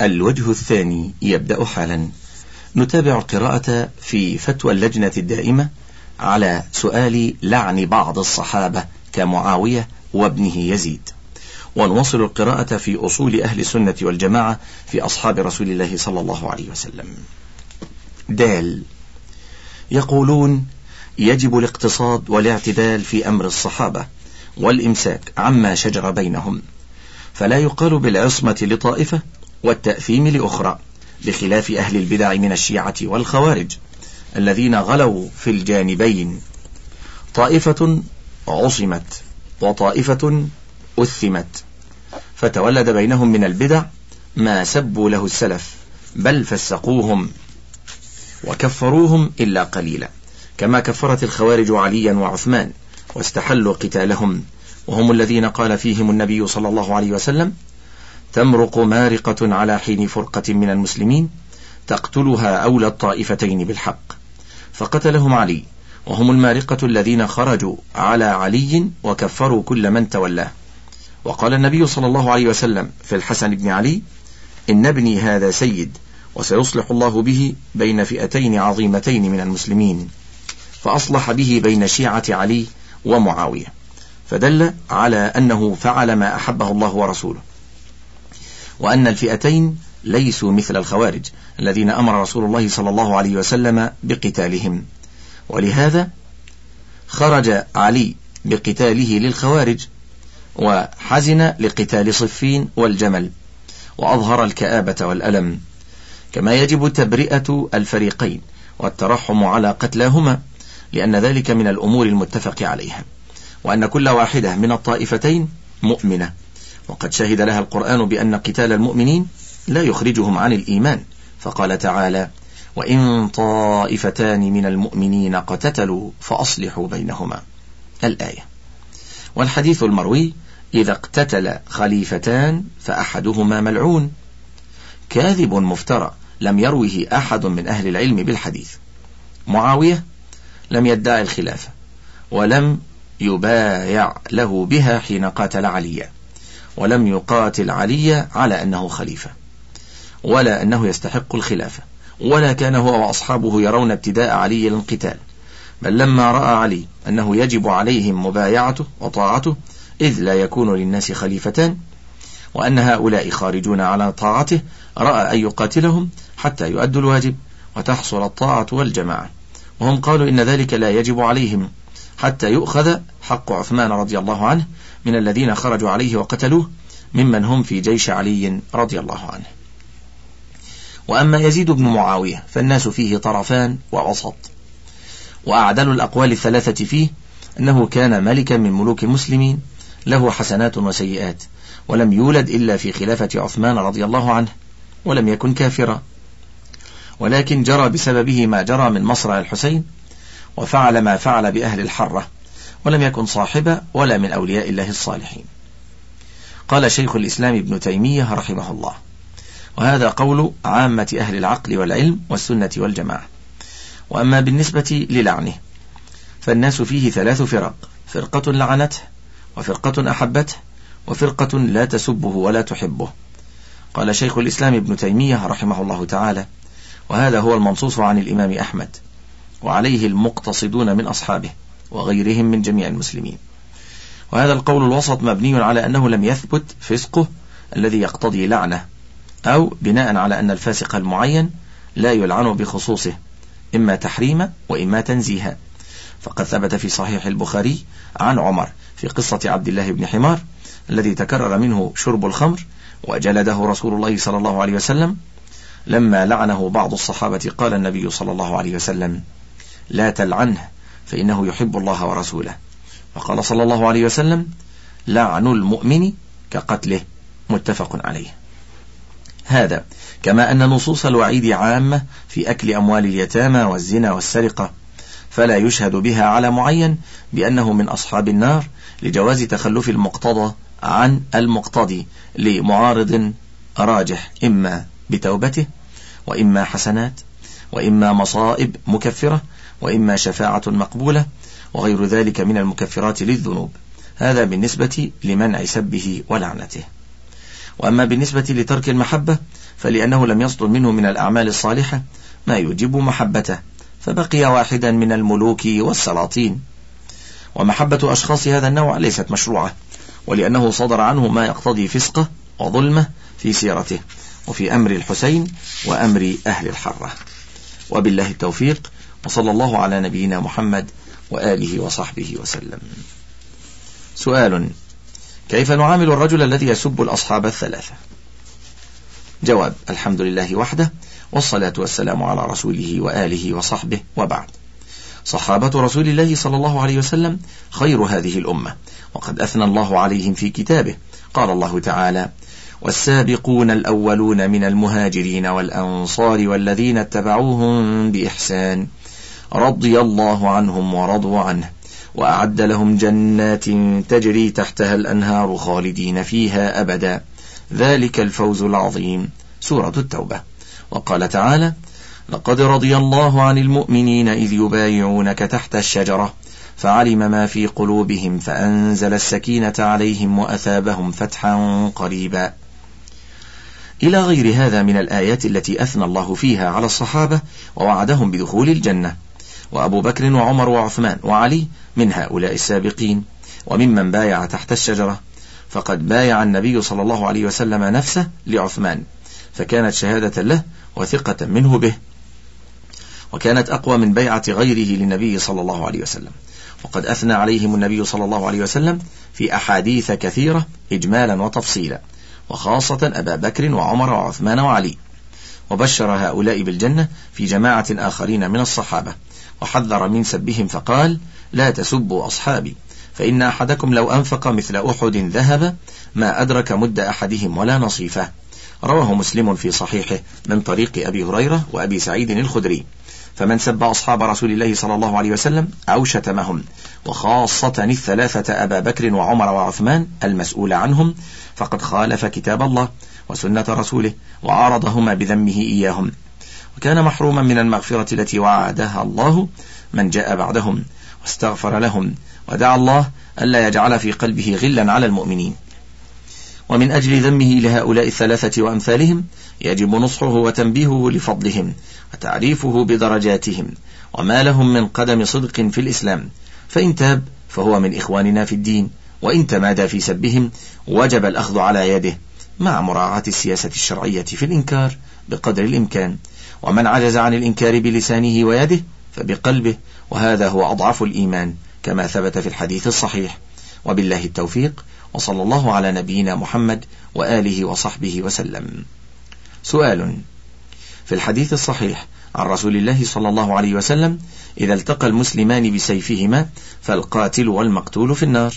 الوجه الثاني يبدأ حالا. نتابع القراءة في فتوى اللجنة الدائمة على سؤال لعن بعض الصحابة كمعاوية وابنه يزيد. ونواصل القراءة في أصول أهل السنة والجماعة في أصحاب رسول الله صلى الله عليه وسلم. دال. يقولون يجب الاقتصاد والاعتدال في أمر الصحابة والإمساك عما شجر بينهم. فلا يقال بالعصمة لطائفة والتأثيم لأخرى بخلاف أهل البدع من الشيعة والخوارج الذين غلوا في الجانبين. طائفة عصمت وطائفة أثمت فتولد بينهم من البدع ما سبوا له السلف بل فسقوهم وكفروهم إلا قليلا كما كفرت الخوارج عليا وعثمان واستحلوا قتالهم وهم الذين قال فيهم النبي صلى الله عليه وسلم تمرق مارقة على حين فرقة من المسلمين تقتلها أولى الطائفتين بالحق. فقتلهم علي وهم المارقة الذين خرجوا على علي وكفروا كل من تولاه. وقال النبي صلى الله عليه وسلم في الحسن بن علي إن ابني هذا سيد وسيصلح الله به بين فئتين عظيمتين من المسلمين. فأصلح به بين شيعة علي ومعاوية. فدل على أنه فعل ما أحبه الله ورسوله. وأن الفئتين ليسوا مثل الخوارج الذين أمر رسول الله صلى الله عليه وسلم بقتالهم. ولهذا خرج علي بقتاله للخوارج وحزن لقتال صفين والجمل وأظهر الكآبة والألم. كما يجب تبرئة الفريقين والترحم على قتلاهما لأن ذلك من الأمور المتفق عليها وأن كل واحدة من الطائفتين مؤمنة. وقد شهد لها القرآن بأن قتال المؤمنين لا يخرجهم عن الإيمان. فقال تعالى وإن طائفتان من المؤمنين اقتتلوا فأصلحوا بينهما. الآية. والحديث المروي إذا اقتتل خليفتان فأحدهما ملعون. كاذب مفترى لم يروه أحد من أهل العلم بالحديث. معاوية لم يدعي الخلافة ولم يبايع له بها حين قاتل عليا. ولم يقاتل علي على أنه خليفة ولا أنه يستحق الخلافة ولا كان هو وأصحابه يرون ابتداء علي للقتال بل لما رأى علي أنه يجب عليهم مبايعته وطاعته إذ لا يكون للناس خليفتان وأن هؤلاء خارجون على طاعته رأى أن يقاتلهم حتى يؤدوا الواجب وتحصل الطاعة والجماعة. وهم قالوا إن ذلك لا يجب عليهم حتى يؤخذ حق عثمان رضي الله عنه من الذين خرجوا عليه وقتلوه ممن هم في جيش علي رضي الله عنه. وأما يزيد بن معاوية فالناس فيه طرفان ووسط. وأعدل الأقوال الثلاثة فيه أنه كان ملكا من ملوك المسلمين له حسنات وسيئات ولم يولد إلا في خلافة عثمان رضي الله عنه ولم يكن كافرا. ولكن جرى بسببه ما جرى من مصرع الحسين وفعل ما فعل بأهل الحرة ولم يكن صاحبا ولا من أولياء الله الصالحين. قال شيخ الإسلام ابن تيمية رحمه الله وهذا قول عامة أهل العقل والعلم والسنة والجماعة. وأما بالنسبة للعنه فالناس فيه ثلاث فرق فرقة لعنته وفرقة أحبته وفرقة لا تسبه ولا تحبه. قال شيخ الإسلام ابن تيمية رحمه الله تعالى وهذا هو المنصوص عن الإمام أحمد. وعليه المقتصدون من أصحابه وغيرهم من جميع المسلمين. وهذا القول الوسط مبني على أنه لم يثبت فسقه الذي يقتضي لعنة أو بناء على أن الفاسق المعين لا يلعن بخصوصه إما تحريما وإما تنزيها. فقد ثبت في صحيح البخاري عن عمر في قصة عبد الله بن حمار الذي تكرر منه شرب الخمر وجلده رسول الله صلى الله عليه وسلم لما لعنه بعض الصحابة. قال النبي صلى الله عليه وسلم لا تلعنه فإنه يحب الله ورسوله. وقال صلى الله عليه وسلم لعن المؤمن كقتله. متفق عليه. هذا كما أن نصوص الوعيد عامة في أكل أموال اليتامى والزنا والسرقة فلا يشهد بها على معين بأنه من أصحاب النار لجواز تخلف المقتضى عن المقتضي لمعارض راجح إما بتوبته وإما حسنات وإما مصائب مكفرة وإما شفاعة مقبولة وغير ذلك من المكفرات للذنوب. هذا بالنسبة لمنع سبه ولعنته. وأما بالنسبة لترك المحبة فلأنه لم يصدر منه من الأعمال الصالحة ما يوجب محبته فبقي واحدا من الملوك والسلاطين. ومحبة أشخاص هذا النوع ليست مشروعة ولأنه صدر عنه ما يقتضي فسقه وظلمه في سيرته وفي أمر الحسين وأمر أهل الحرة. وبالله التوفيق وصلى الله على نبينا محمد وآله وصحبه وسلم. سؤال كيف نعامل الرجل الذي يسب الأصحاب الثلاثة؟ جواب الحمد لله وحده والصلاة والسلام على رسوله وآله وصحبه وبعد. صحابة رسول الله صلى الله عليه وسلم خير هذه الأمة وقد أثنى الله عليهم في كتابه. قال الله تعالى والسابقون الأولون من المهاجرين والأنصار والذين اتبعوهم بإحسان. رضي الله عنهم ورضوا عنه. وأعد لهم جنات تجري تحتها الأنهار خالدين فيها أبدا. ذلك الفوز العظيم. سورة التوبة. وقال تعالى لقد رضي الله عن المؤمنين إذ يبايعونك تحت الشجرة فعلم ما في قلوبهم فأنزل السكينة عليهم وأثابهم فتحا قريبا. إلى غير هذا من الآيات التي أثنى الله فيها على الصحابة ووعدهم بدخول الجنة. وأبو بكر وعمر وعثمان وعلي من هؤلاء السابقين وممن بايع تحت الشجرة. فقد بايع النبي صلى الله عليه وسلم نفسه لعثمان فكانت شهادة له وثقة منه به وكانت أقوى من بيعة غيره للنبي صلى الله عليه وسلم. وقد أثنى عليهم النبي صلى الله عليه وسلم في أحاديث كثيرة إجمالا وتفصيلا وخاصة أبا بكر وعمر وعثمان وعلي. وبشر هؤلاء بالجنة في جماعة آخرين من الصحابة وحذر من سبهم فقال لا تسبوا أصحابي. فإن أحدكم لو أنفق مثل أحد ذهب ما أدرك مد أحدهم ولا نصيفه. رواه مسلم في صحيحه من طريق أبي هريرة وأبي سعيد الخدري. فمن سب أصحاب رسول الله صلى الله عليه وسلم أو شتمهم وخاصة الثلاثة أبا بكر وعمر وعثمان المسؤول عنهم. فقد خالف كتاب الله وسنة رسوله وعارضهما بذمه إياهم. وكان محروما من المغفرة التي وعدها الله من جاء بعدهم واستغفر لهم ودعا الله ألا يجعل في قلبه غلا على المؤمنين. ومن أجل ذمه لهؤلاء الثلاثة وأمثالهم يجب نصحه وتنبيهه لفضلهم وتعريفه بدرجاتهم وما لهم من قدم صدق في الإسلام. فإن تاب فهو من إخواننا في الدين وإن تمادى في سبهم وجب الأخذ على يده مع مراعاة السياسة الشرعية في الإنكار بقدر الإمكان. ومن عجز عن الإنكار بلسانه ويده فبقلبه وهذا هو أضعف الإيمان كما ثبت في الحديث الصحيح. وبالله التوفيق وصلى الله على نبينا محمد وآله وصحبه وسلم. سؤال. في الحديث الصحيح عن رسول الله صلى الله عليه وسلم إذا التقى المسلمان بسيفهما فالقاتل والمقتول في النار.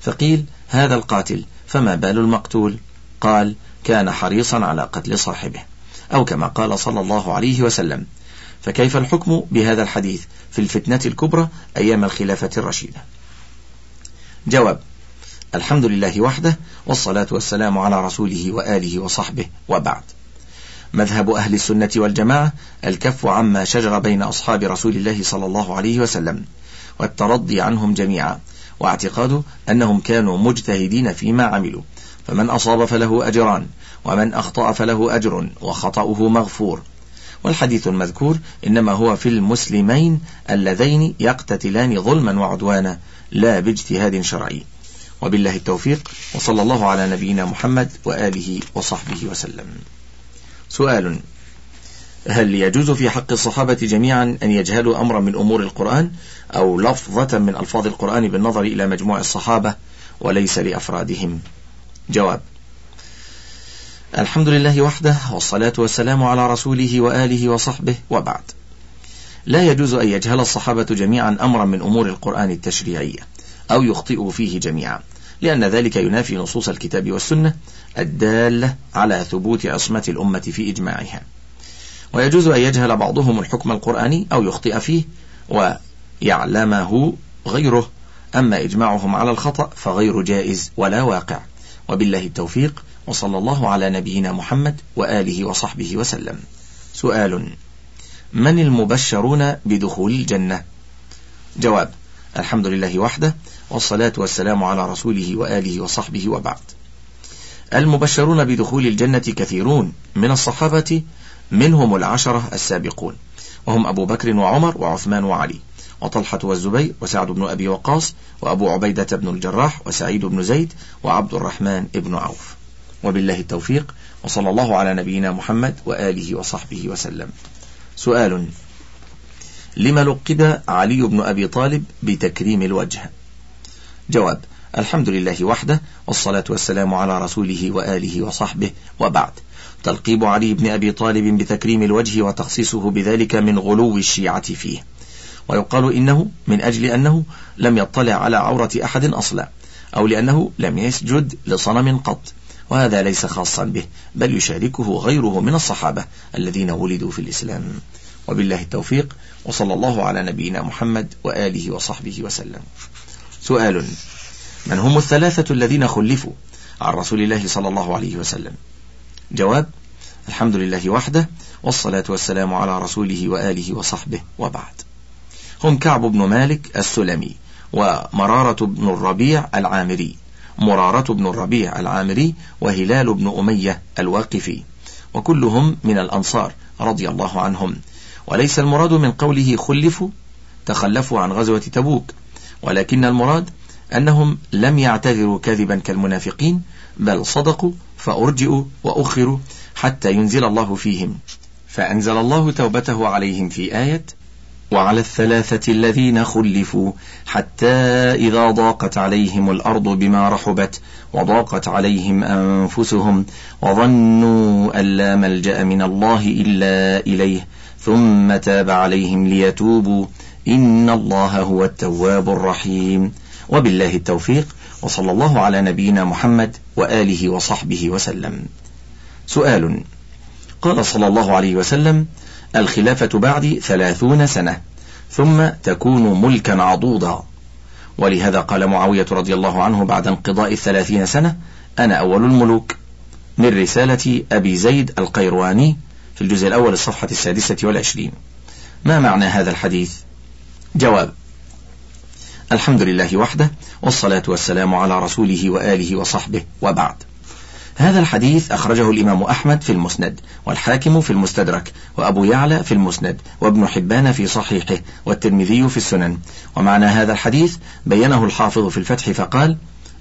فقيل هذا القاتل فما بال المقتول؟ قال كان حريصا على قتل صاحبه. أو كما قال صلى الله عليه وسلم. فكيف الحكم بهذا الحديث في الفتنة الكبرى أيام الخلافة الرشيدة؟ جواب الحمد لله وحده والصلاة والسلام على رسوله وآله وصحبه وبعد. مذهب أهل السنة والجماعة الكف عما شجر بين أصحاب رسول الله صلى الله عليه وسلم والترضي عنهم جميعا واعتقاد أنهم كانوا مجتهدين فيما عملوا. فمن أصاب فله أجران ومن أخطأ فله أجر وخطأه مغفور. والحديث المذكور إنما هو في المسلمين اللذين يقتتلان ظلما وعدوانا لا باجتهاد شرعي. وبالله التوفيق وصلى الله على نبينا محمد وآله وصحبه وسلم. سؤال هل يجوز في حق الصحابة جميعا أن يجهلوا أمرا من أمور القرآن أو لفظة من ألفاظ القرآن بالنظر إلى مجموع الصحابة وليس لأفرادهم؟ جواب. الحمد لله وحده والصلاة والسلام على رسوله وآله وصحبه وبعد. لا يجوز أن يجهل الصحابة جميعا أمرا من أمور القرآن التشريعية أو يخطئوا فيه جميعا لأن ذلك ينافي نصوص الكتاب والسنة الدالة على ثبوت عصمة الأمة في إجماعها. ويجوز أن يجهل بعضهم الحكم القرآني أو يخطئ فيه ويعلمه غيره أما إجماعهم على الخطأ فغير جائز ولا واقع. وبالله التوفيق وصلى الله على نبينا محمد وآله وصحبه وسلم. سؤال من المبشرون بدخول الجنة؟ جواب الحمد لله وحده والصلاة والسلام على رسوله وآله وصحبه وبعد. المبشرون بدخول الجنة كثيرون من الصحابة منهم العشرة السابقون وهم أبو بكر وعمر وعثمان وعلي. وطلحة والزبير وسعد بن أبي وقاص وأبو عبيدة بن الجراح وسعيد بن زيد وعبد الرحمن بن عوف. وبالله التوفيق وصلى الله على نبينا محمد وآله وصحبه وسلم. سؤال لما لقب علي بن أبي طالب بتكريم الوجه؟ جواب الحمد لله وحده والصلاة والسلام على رسوله وآله وصحبه وبعد. تلقيب علي بن أبي طالب بتكريم الوجه وتخصيصه بذلك من غلو الشيعة فيه. ويقال إنه من أجل أنه لم يطلع على عورة أحد أصلا أو لأنه لم يسجد لصنم قط وهذا ليس خاصا به بل يشاركه غيره من الصحابة الذين ولدوا في الإسلام. وبالله التوفيق وصلى الله على نبينا محمد وآله وصحبه وسلم. سؤال من هم الثلاثة الذين خلفوا عن رسول الله صلى الله عليه وسلم؟ جواب الحمد لله وحده والصلاة والسلام على رسوله وآله وصحبه وبعد. هم كعب بن مالك السلمي ومرارة بن الربيع العامري مرارة بن الربيع العامري وهلال بن أمية الواقفي وكلهم من الأنصار رضي الله عنهم. وليس المراد من قوله خلفوا تخلفوا عن غزوة تبوك ولكن المراد أنهم لم يعتذروا كذبا كالمنافقين بل صدقوا فأرجئوا وأخروا حتى ينزل الله فيهم. فأنزل الله توبته عليهم في آية وعلى الثلاثة الذين خلفوا حتى إذا ضاقت عليهم الأرض بما رحبت وضاقت عليهم أنفسهم وظنوا أن لا ملجأ من الله إلا إليه ثم تاب عليهم ليتوبوا. إن الله هو التواب الرحيم. وبالله التوفيق وصلى الله على نبينا محمد وآله وصحبه وسلم. سؤال قال صلى الله عليه وسلم الخلافة بعدي ثلاثون سنة ثم تكون ملكا عضوضا. ولهذا قال معاوية رضي الله عنه بعد انقضاء الثلاثين سنة أنا أول الملوك من رسالة أبي زيد القيرواني في الجزء الأول الصفحة السادسة والعشرين. ما معنى هذا الحديث؟ جواب الحمد لله وحده والصلاة والسلام على رسوله وآله وصحبه وبعد. هذا الحديث أخرجه الإمام أحمد في المسند والحاكم في المستدرك وأبو يعلى في المسند وابن حبان في صحيحه والترمذي في السنن. ومعنى هذا الحديث بينه الحافظ في الفتح فقال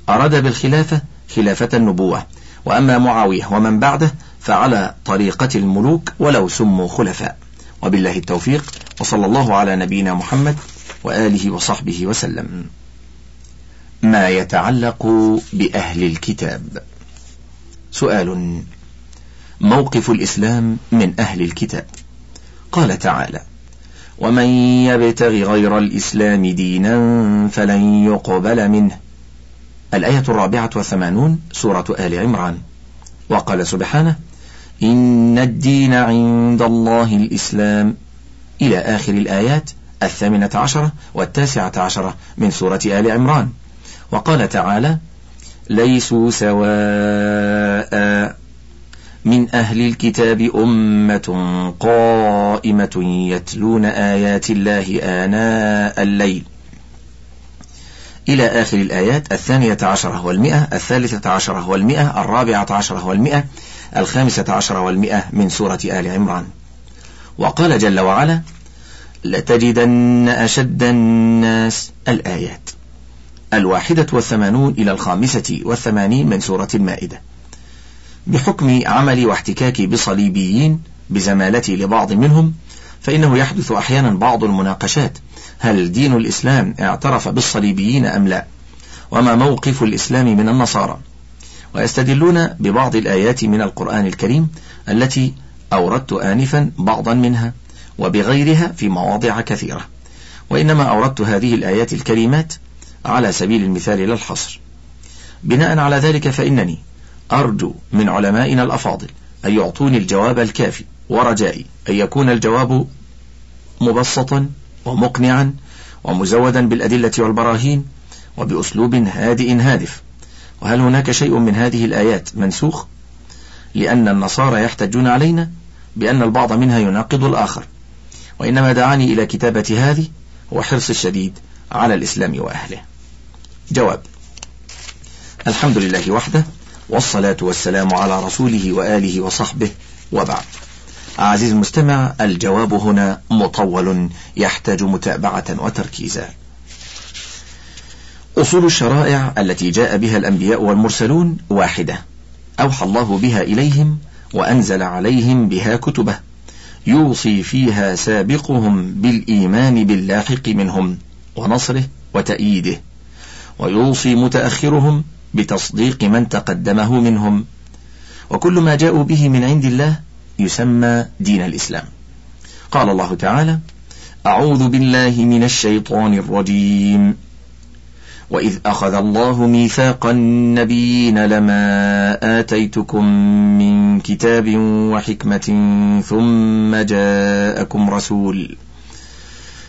أراد بالخلافة خلافة النبوة وأما معاوية ومن بعده فعلى طريقة الملوك ولو سموا خلفاء. وبالله التوفيق وصلى الله على نبينا محمد وآله وصحبه وسلم. ما يتعلق بأهل الكتاب. سؤال موقف الإسلام من أهل الكتاب. قال تعالى ومن يبتغ غير الإسلام دينا فلن يقبل منه. الآية الرابعة والثمانون سورة آل عمران. وقال سبحانه إن الدين عند الله الإسلام. إلى آخر الآيات الثامنة عشرة والتاسعة عشرة من سورة آل عمران. وقال تعالى ليسوا سواء. من أهل الكتاب أمة قائمة يتلون آيات الله آناء الليل. إلى آخر الآيات الثانية عشرة والمئة الثالثة عشرة والمئة الرابعة عشرة والمئة الخامسة عشرة والمئة من سورة آل عمران. وقال جل وعلا لتجدن أشد الناس الآيات. الواحدة والثمانون إلى الخامسة والثمانين من سورة المائدة. بحكم عملي واحتكاكي بصليبيين بزمالتي لبعض منهم فإنه يحدث أحيانا بعض المناقشات هل دين الإسلام اعترف بالصليبيين أم لا؟ وما موقف الإسلام من النصارى؟ ويستدلون ببعض الآيات من القرآن الكريم التي أوردت آنفا بعضا منها وبغيرها في مواضع كثيرة. وإنما أوردت هذه الآيات الكريمات على سبيل المثال لا الحصر. بناء على ذلك فإنني أرجو من علمائنا الأفاضل أن يعطوني الجواب الكافي ورجائي أن يكون الجواب مبسطا ومقنعا ومزودا بالأدلة والبراهين وبأسلوب هادئ هادف. وهل هناك شيء من هذه الآيات منسوخ؟ لأن النصارى يحتجون علينا بأن البعض منها يناقض الآخر. وإنما دعاني إلى كتابة هذه هو حرص الشديد على الإسلام وأهله. جواب الحمد لله وحده والصلاة والسلام على رسوله وآله وصحبه وبعد. عزيز المستمع الجواب هنا مطول يحتاج متابعة وتركيزا. أصول الشرائع التي جاء بها الأنبياء والمرسلون واحدة. أوحى الله بها إليهم وأنزل عليهم بها كتبه. يوصي فيها سابقهم بالإيمان باللاحق منهم. ونصره وتأييده ويوصي متأخرهم بتصديق من تقدمه منهم. وكل ما جاءوا به من عند الله يسمى دين الإسلام. قال الله تعالى أعوذ بالله من الشيطان الرجيم. وإذ أخذ الله ميثاق النبيين لما آتيتكم من كتاب وحكمة ثم جاءكم رسول.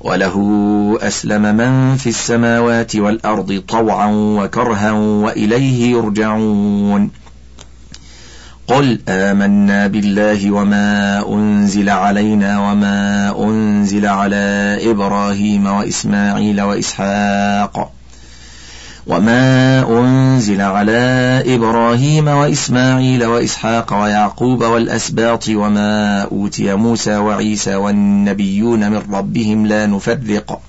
وله أسلم من في السماوات والأرض طوعا وكرها وإليه يرجعون. قل آمنا بالله وما أنزل علينا وما أنزل على إبراهيم وإسماعيل وإسحاق. وما أنزل على إبراهيم وإسماعيل وإسحاق ويعقوب والأسباط وما أوتي موسى وعيسى والنبيون من ربهم لا نفرق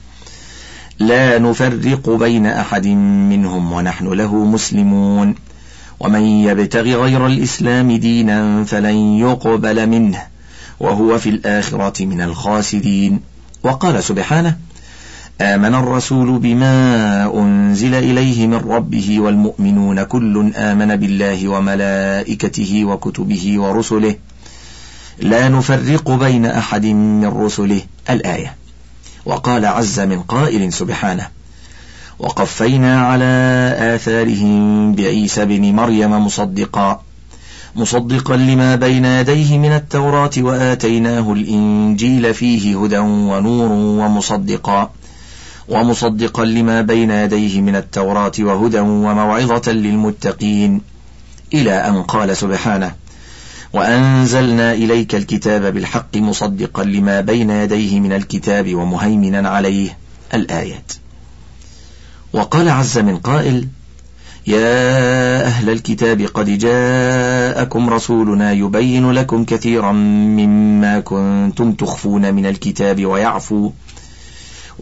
لا نفرق بين أحد منهم ونحن له مسلمون. ومن يبتغ غير الإسلام دينا فلن يقبل منه وهو في الآخرة من الخاسرين. وقال سبحانه آمن الرسول بما أنزل إليه من ربه والمؤمنون كل آمن بالله وملائكته وكتبه ورسله. لا نفرق بين أحد من رسله. الآية. وقال عز من قائل سبحانه وقفينا على آثارهم بعيسى بن مريم مصدقا. مصدقا لما بين يديه من التوراة وآتيناه الإنجيل فيه هدى ونور ومصدقا. ومصدقا لما بين يديه من التوراة وهدى وموعظة للمتقين إلى أن قال سبحانه وأنزلنا إليك الكتاب بالحق مصدقا لما بين يديه من الكتاب ومهيمنا عليه الآيات. وقال عز من قائل يا أهل الكتاب قد جاءكم رسولنا يبين لكم كثيرا مما كنتم تخفون من الكتاب ويعفو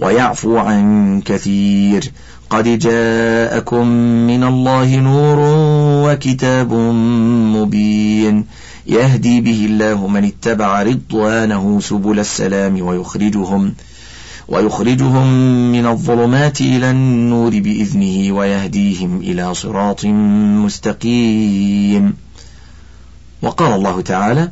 ويعفو عن كثير. قد جاءكم من الله نور وكتاب مبين. يهدي به الله من اتبع رضوانه سبل السلام ويخرجهم ويخرجهم من الظلمات إلى النور بإذنه ويهديهم إلى صراط مستقيم. وقال الله تعالى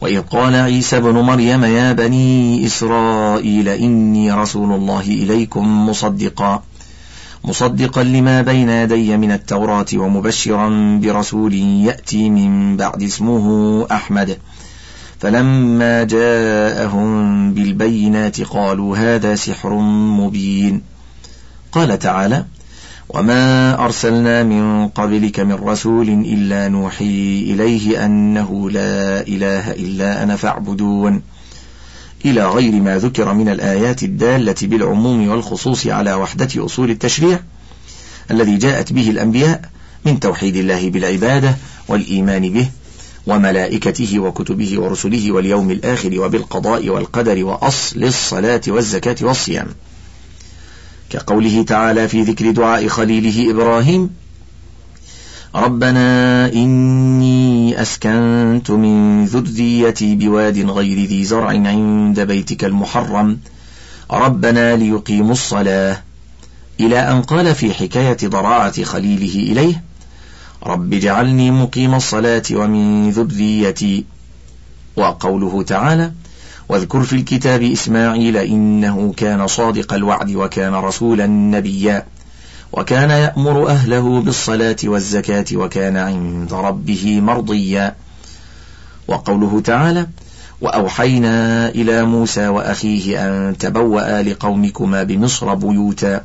وإذ قال عيسى بن مريم يا بني إسرائيل إني رسول الله إليكم مصدقا. مصدقا لما بين يدي من التوراة ومبشرا برسول يأتي من بعد اسمه أحمد. فلما جاءهم بالبينات قالوا هذا سحر مبين. قال تعالى وما أرسلنا من قبلك من رسول إلا نوحي إليه أنه لا إله إلا أنا فاعبدون. إلى غير ما ذكر من الآيات الدالة بالعموم والخصوص على وحدة أصول التشريع الذي جاءت به الأنبياء من توحيد الله بالعبادة والإيمان به وملائكته وكتبه ورسله واليوم الآخر وبالقضاء والقدر وأصل الصلاة والزكاة والصيام كقوله تعالى في ذكر دعاء خليله إبراهيم ربنا إني أسكنت من ذريتي بواد غير ذي زرع عند بيتك المحرم ربنا ليقيموا الصلاة. إلى أن قال في حكاية ضراعة خليله إليه رب اجعلني مقيم الصلاة ومن ذريتي. وقوله تعالى واذكر في الكتاب إسماعيل إنه كان صادق الوعد وكان رسولا نبيا وكان يأمر أهله بالصلاة والزكاة وكان عند ربه مرضيا. وقوله تعالى وأوحينا إلى موسى وأخيه أن تبوأ لقومكما بمصر بيوتا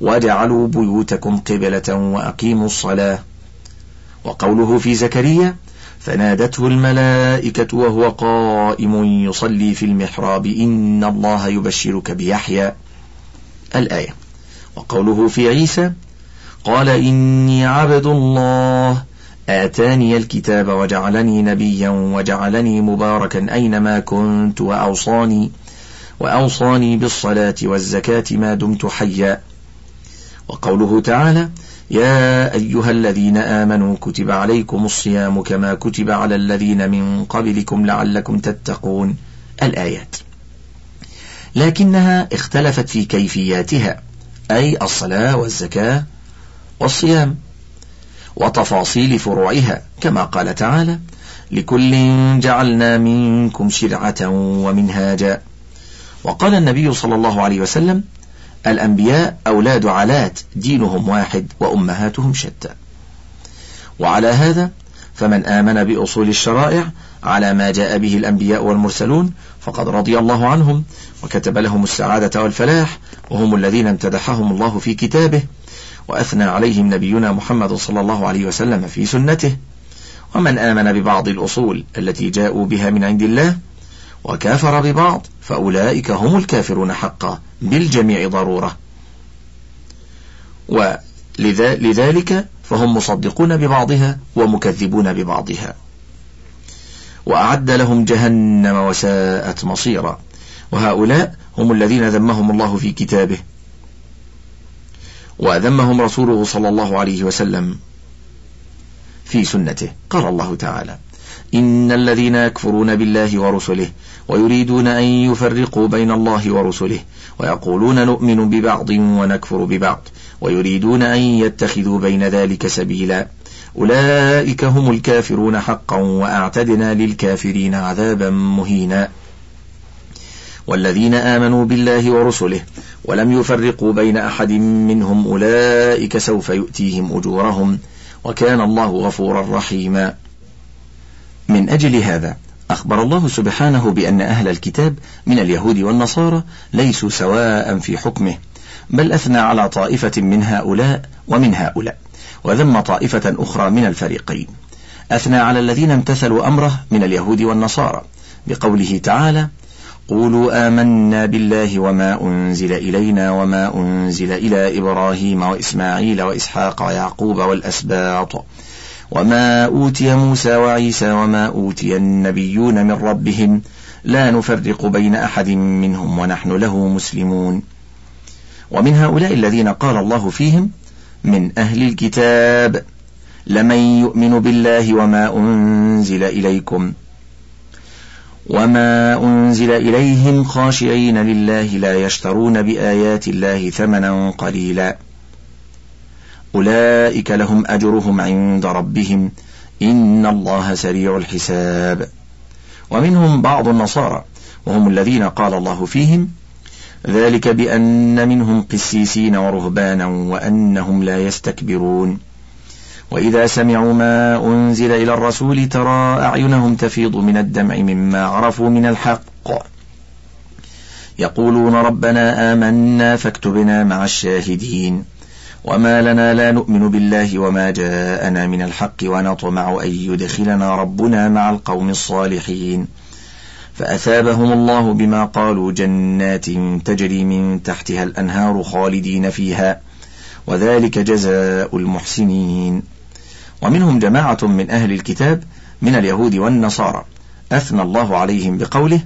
واجعلوا بيوتكم قبلة وأقيموا الصلاة. وقوله في زكريا فنادته الملائكة وهو قائم يصلي في المحراب إن الله يبشرك بيحيى. الآية. وقوله في عيسى قال إني عبد الله. آتاني الكتاب وجعلني نبيا وجعلني مباركا أينما كنت وأوصاني وأوصاني بالصلاة والزكاة ما دمت حيا. وقوله تعالى يا أيها الذين آمنوا كتب عليكم الصيام كما كتب على الذين من قبلكم لعلكم تتقون. الآيات. لكنها اختلفت في كيفياتها أي الصلاة والزكاة والصيام وتفاصيل فروعها كما قال تعالى لكل جعلنا منكم شرعة ومنهاجا. وقال النبي صلى الله عليه وسلم الأنبياء أولاد علات دينهم واحد وأمهاتهم شتى. وعلى هذا فمن آمن بأصول الشرائع على ما جاء به الأنبياء والمرسلون فقد رضي الله عنهم وكتب لهم السعادة والفلاح وهم الذين امتدحهم الله في كتابه وأثنى عليهم نبينا محمد صلى الله عليه وسلم في سنته. ومن آمن ببعض الأصول التي جاءوا بها من عند الله وكافر ببعض فأولئك هم الكافرون حقا بالجميع ضرورة. ولذلك فهم مصدقون ببعضها ومكذبون ببعضها. وأعد لهم جهنم وساءت مصيرا. وهؤلاء هم الذين ذمهم الله في كتابه. وذمهم رسوله صلى الله عليه وسلم في سنته. قال الله تعالى إن الذين يكفرون بالله ورسله ويريدون أن يفرقوا بين الله ورسله ويقولون نؤمن ببعض ونكفر ببعض ويريدون أن يتخذوا بين ذلك سبيلا. أولئك هم الكافرون حقا وأعتدنا للكافرين عذابا مهينا. والذين آمنوا بالله ورسله ولم يفرقوا بين أحد منهم أولئك سوف يؤتيهم أجورهم وكان الله غفورا رحيما. من أجل هذا أخبر الله سبحانه بأن أهل الكتاب من اليهود والنصارى ليسوا سواء في حكمه بل أثنى على طائفة من هؤلاء ومن هؤلاء وذم طائفة أخرى من الفريقين. أثنى على الذين امتثلوا أمره من اليهود والنصارى بقوله تعالى قولوا آمنا بالله وما أنزل إلينا وما أنزل إلى إبراهيم وإسماعيل وإسحاق ويعقوب والأسباط وما أوتي موسى وعيسى وما أوتي النبيون من ربهم لا نفرق بين أحد منهم ونحن له مسلمون. ومن هؤلاء الذين قال الله فيهم من أهل الكتاب لمن يؤمن بالله وما أنزل إليكم وما أنزل إليهم خاشعين لله لا يشترون بآيات الله ثمنا قليلا. أولئك لهم أجرهم عند ربهم. إن الله سريع الحساب. ومنهم بعض النصارى وهم الذين قال الله فيهم ذلك بأن منهم قسيسين ورهبانا وأنهم لا يستكبرون. وإذا سمعوا ما أنزل إلى الرسول ترى أعينهم تفيض من الدمع مما عرفوا من الحق. يقولون ربنا آمنا فاكتبنا مع الشاهدين. وما لنا لا نؤمن بالله وما جاءنا من الحق ونطمع أن يدخلنا ربنا مع القوم الصالحين فأثابهم الله بما قالوا جنات تجري من تحتها الأنهار خالدين فيها وذلك جزاء المحسنين ومنهم جماعة من أهل الكتاب من اليهود والنصارى أثنى الله عليهم بقوله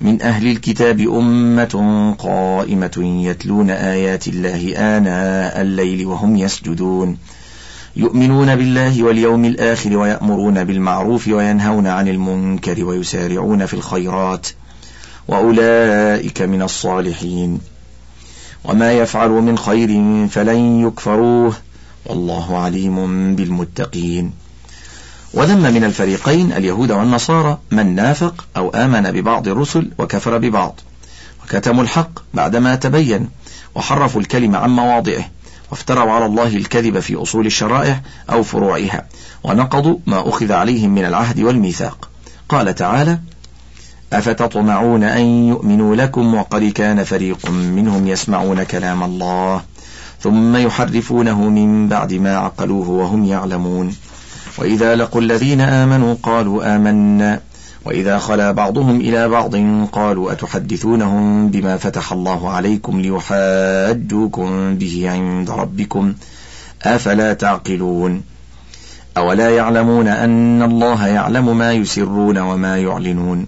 من أهل الكتاب أمة قائمة يتلون آيات الله آناء الليل وهم يسجدون. يؤمنون بالله واليوم الآخر ويأمرون بالمعروف وينهون عن المنكر ويسارعون في الخيرات. وأولئك من الصالحين. وما يفعلوا من خير فلن يكفروه. والله عليم بالمتقين. وذم من الفريقين اليهود والنصارى من نافق أو آمن ببعض الرسل وكفر ببعض وكتموا الحق بعدما تبين وحرفوا الكلمة عن مواضعه وافتروا على الله الكذب في أصول الشرائع أو فروعها ونقضوا ما أخذ عليهم من العهد والميثاق. قال تعالى أفتطمعون أن يؤمنوا لكم وقد كان فريق منهم يسمعون كلام الله ثم يحرفونه من بعد ما عقلوه وهم يعلمون. وإذا لقوا الذين آمنوا قالوا آمنا. وإذا خلا بعضهم إلى بعض قالوا أتحدثونهم بما فتح الله عليكم ليحاجوكم به عند ربكم أفلا تعقلون؟ أولا يعلمون أن الله يعلم ما يسرون وما يعلنون.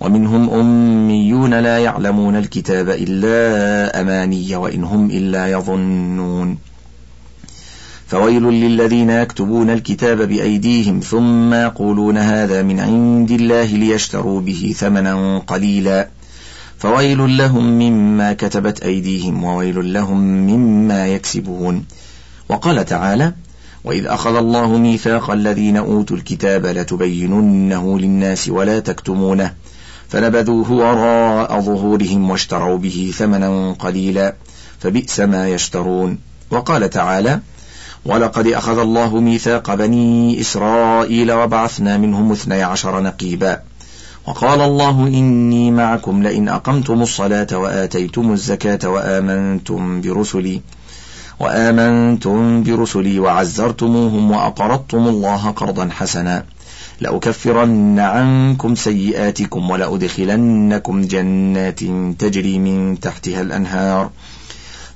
ومنهم أميون لا يعلمون الكتاب إلا أماني وإن هم إلا يظنون. فويل للذين يكتبون الكتاب بأيديهم ثم يقولون هذا من عند الله ليشتروا به ثمنا قليلا. فويل لهم مما كتبت أيديهم وويل لهم مما يكسبون. وقال تعالى وإذ أخذ الله ميثاق الذين أوتوا الكتاب لتبيننه للناس ولا تكتمونه. فنبذوه وراء ظهورهم واشتروا به ثمنا قليلا. فبئس ما يشترون. وقال تعالى ولقد أخذ الله ميثاق بني إسرائيل وبعثنا منهم اثني عشر نقيبا. وقال الله إني معكم لئن أقمتم الصلاة وآتيتم الزكاة وآمنتم برسلي وآمنتم برسلي وعزرتموهم وأقرضتم الله قرضا حسنا. لأكفرن عنكم سيئاتكم ولأدخلنكم جنات تجري من تحتها الأنهار.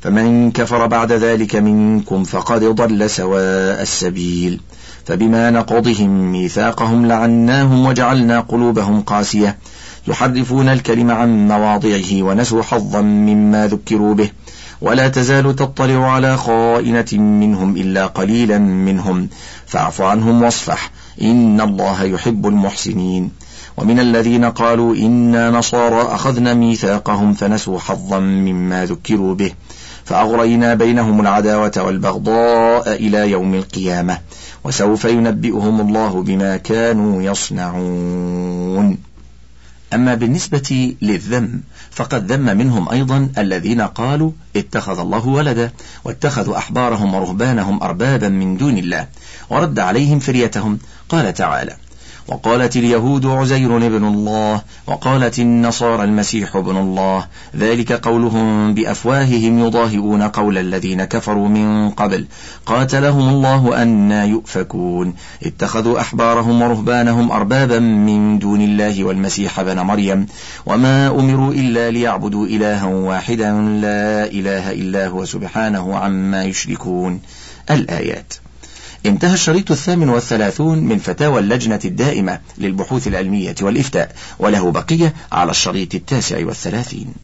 فمن كفر بعد ذلك منكم فقد ضل سواء السبيل فبما نقضهم ميثاقهم لعناهم وجعلنا قلوبهم قاسية يحرفون الكلم عن مواضعه ونسوا حظا مما ذكروا به ولا تزال تطلع على خائنة منهم إلا قليلا منهم فاعف عنهم واصفح إن الله يحب المحسنين ومن الذين قالوا إنا نصارى أخذنا ميثاقهم فنسوا حظا مما ذكروا به فأغرينا بينهم العداوة والبغضاء إلى يوم القيامة وسوف ينبئهم الله بما كانوا يصنعون. أما بالنسبة للذم فقد ذم منهم أيضا الذين قالوا اتخذ الله ولدا واتخذوا أحبارهم ورهبانهم أربابا من دون الله ورد عليهم فريتهم. قال تعالى وقالت اليهود عزير ابن الله وقالت النصارى المسيح ابن الله. ذلك قولهم بأفواههم يضاهئون قول الذين كفروا من قبل. قاتلهم الله أنا يؤفكون. اتخذوا أحبارهم ورهبانهم أربابا من دون الله والمسيح بن مريم. وما أمروا إلا ليعبدوا إلها واحدا لا إله إلا هو سبحانه عما يشركون. الآيات. انتهى الشريط الثامن والثلاثون من فتاوى اللجنة الدائمة للبحوث العلمية والإفتاء وله بقية على الشريط التاسع والثلاثين.